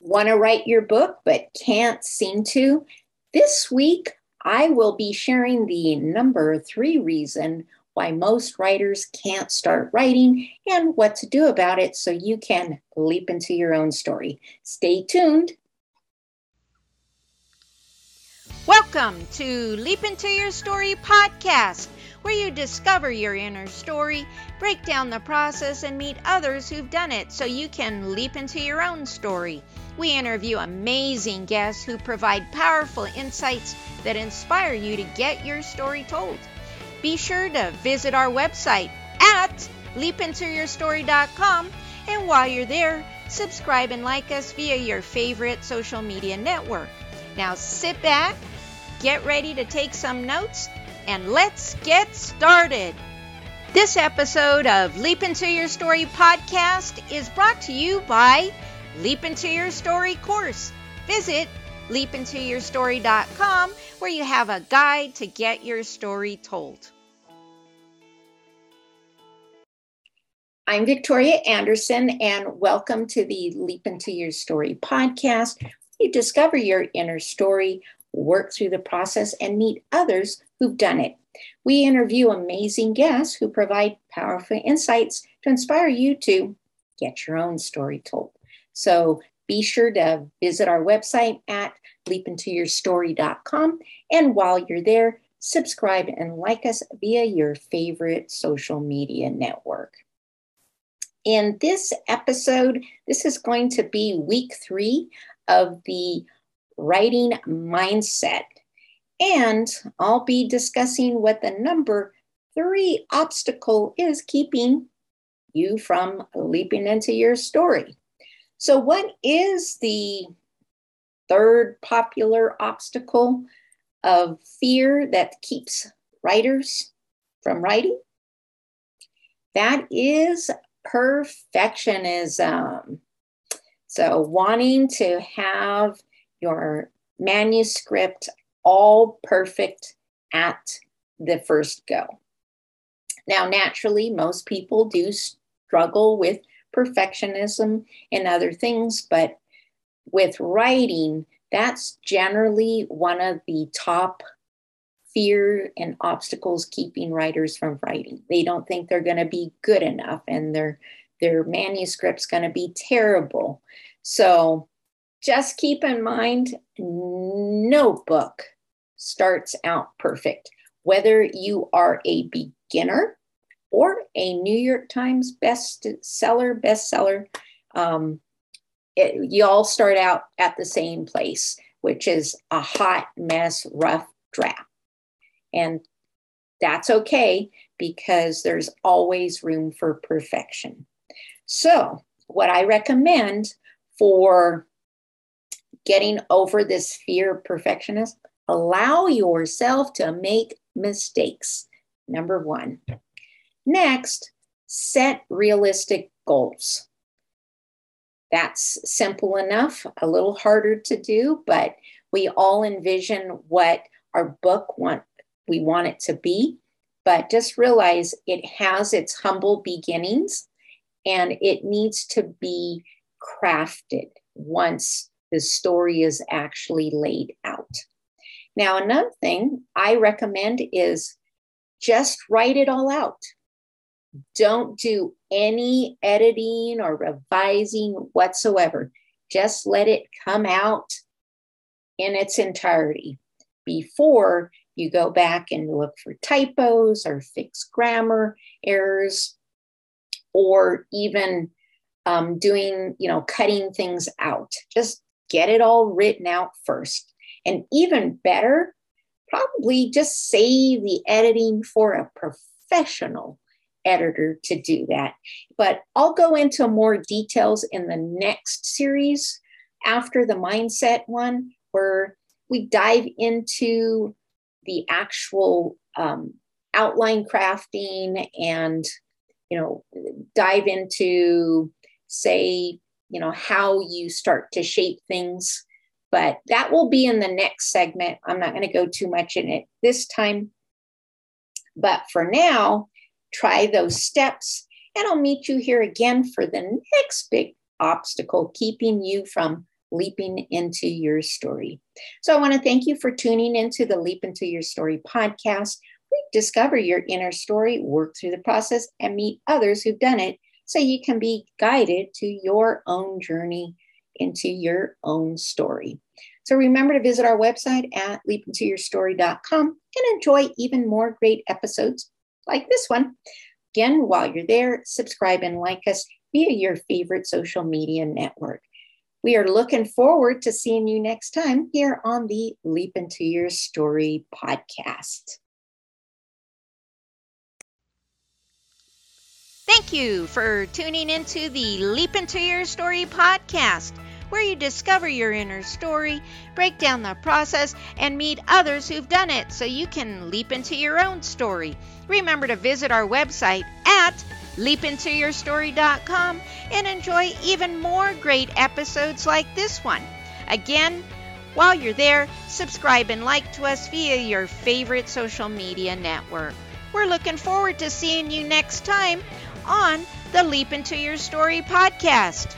Want to write your book but can't seem to? This week, I will be sharing the number three reason why most writers can't start writing and what to do about it so you can leap into your own story. Stay tuned. Welcome to Leap Into Your Story podcast where you discover your inner story, break down the process, and meet others who've done it so you can leap into your own story. We interview amazing guests who provide powerful insights that inspire you to get your story told. Be sure to visit our website at leapintoyourstory.com and while you're there, subscribe and like us via your favorite social media network. Now sit back, get ready to take some notes, and let's get started. This episode of Leap Into Your Story podcast is brought to you by Leap Into Your Story course. Visit leapintoyourstory.com where you have a guide to get your story told. I'm Victoria Andersen, and welcome to the Leap Into Your Story podcast. You discover your inner story, work through the process, and meet others who've done it. We interview amazing guests who provide powerful insights to inspire you to get your own story told. So be sure to visit our website at leapintoyourstory.com. And while you're there, subscribe and like us via your favorite social media network. In this episode, this is going to be week three of the writing mindset and I'll be discussing what the number three obstacle is keeping you from leaping into your story. So, what is the third popular obstacle of fear that keeps writers from writing? That is perfectionism. So, wanting to have your manuscript all perfect at the first go. Now, naturally, most people do struggle with perfectionism and other things, but with writing, that's generally one of the top fear and obstacles keeping writers from writing. They don't think they're going to be good enough and their their manuscript's going to be terrible. So just keep in mind no book starts out perfect. Whether you are a beginner or a New York Times bestseller, bestseller, um, it, you all start out at the same place, which is a hot mess, rough draft. And that's okay because there's always room for perfection. So, what I recommend for getting over this fear of perfectionism Allow yourself to make mistakes. Number one. Next, set realistic goals. That's simple enough, a little harder to do, but we all envision what our book want we want it to be. But just realize it has its humble beginnings and it needs to be crafted once the story is actually laid out. Now, another thing I recommend is just write it all out. Don't do any editing or revising whatsoever. Just let it come out in its entirety before you go back and look for typos or fix grammar errors or even um, doing, you know, cutting things out. Just get it all written out first. And even better, probably just save the editing for a professional editor to do that. But I'll go into more details in the next series after the mindset one, where we dive into the actual um, outline crafting and you know dive into say you know how you start to shape things but that will be in the next segment. I'm not going to go too much in it this time. But for now, try those steps, and I'll meet you here again for the next big obstacle keeping you from leaping into your story. So I want to thank you for tuning into the Leap into Your Story podcast. We discover your inner story, work through the process, and meet others who've done it so you can be guided to your own journey into your own story. So remember to visit our website at leapintoyourstory.com and enjoy even more great episodes like this one. Again, while you're there, subscribe and like us via your favorite social media network. We are looking forward to seeing you next time here on the Leap Into Your Story podcast. Thank you for tuning into the Leap Into Your Story podcast, where you discover your inner story, break down the process, and meet others who've done it so you can leap into your own story. Remember to visit our website at leapintoyourstory.com and enjoy even more great episodes like this one. Again, while you're there, subscribe and like to us via your favorite social media network. We're looking forward to seeing you next time on the Leap Into Your Story podcast.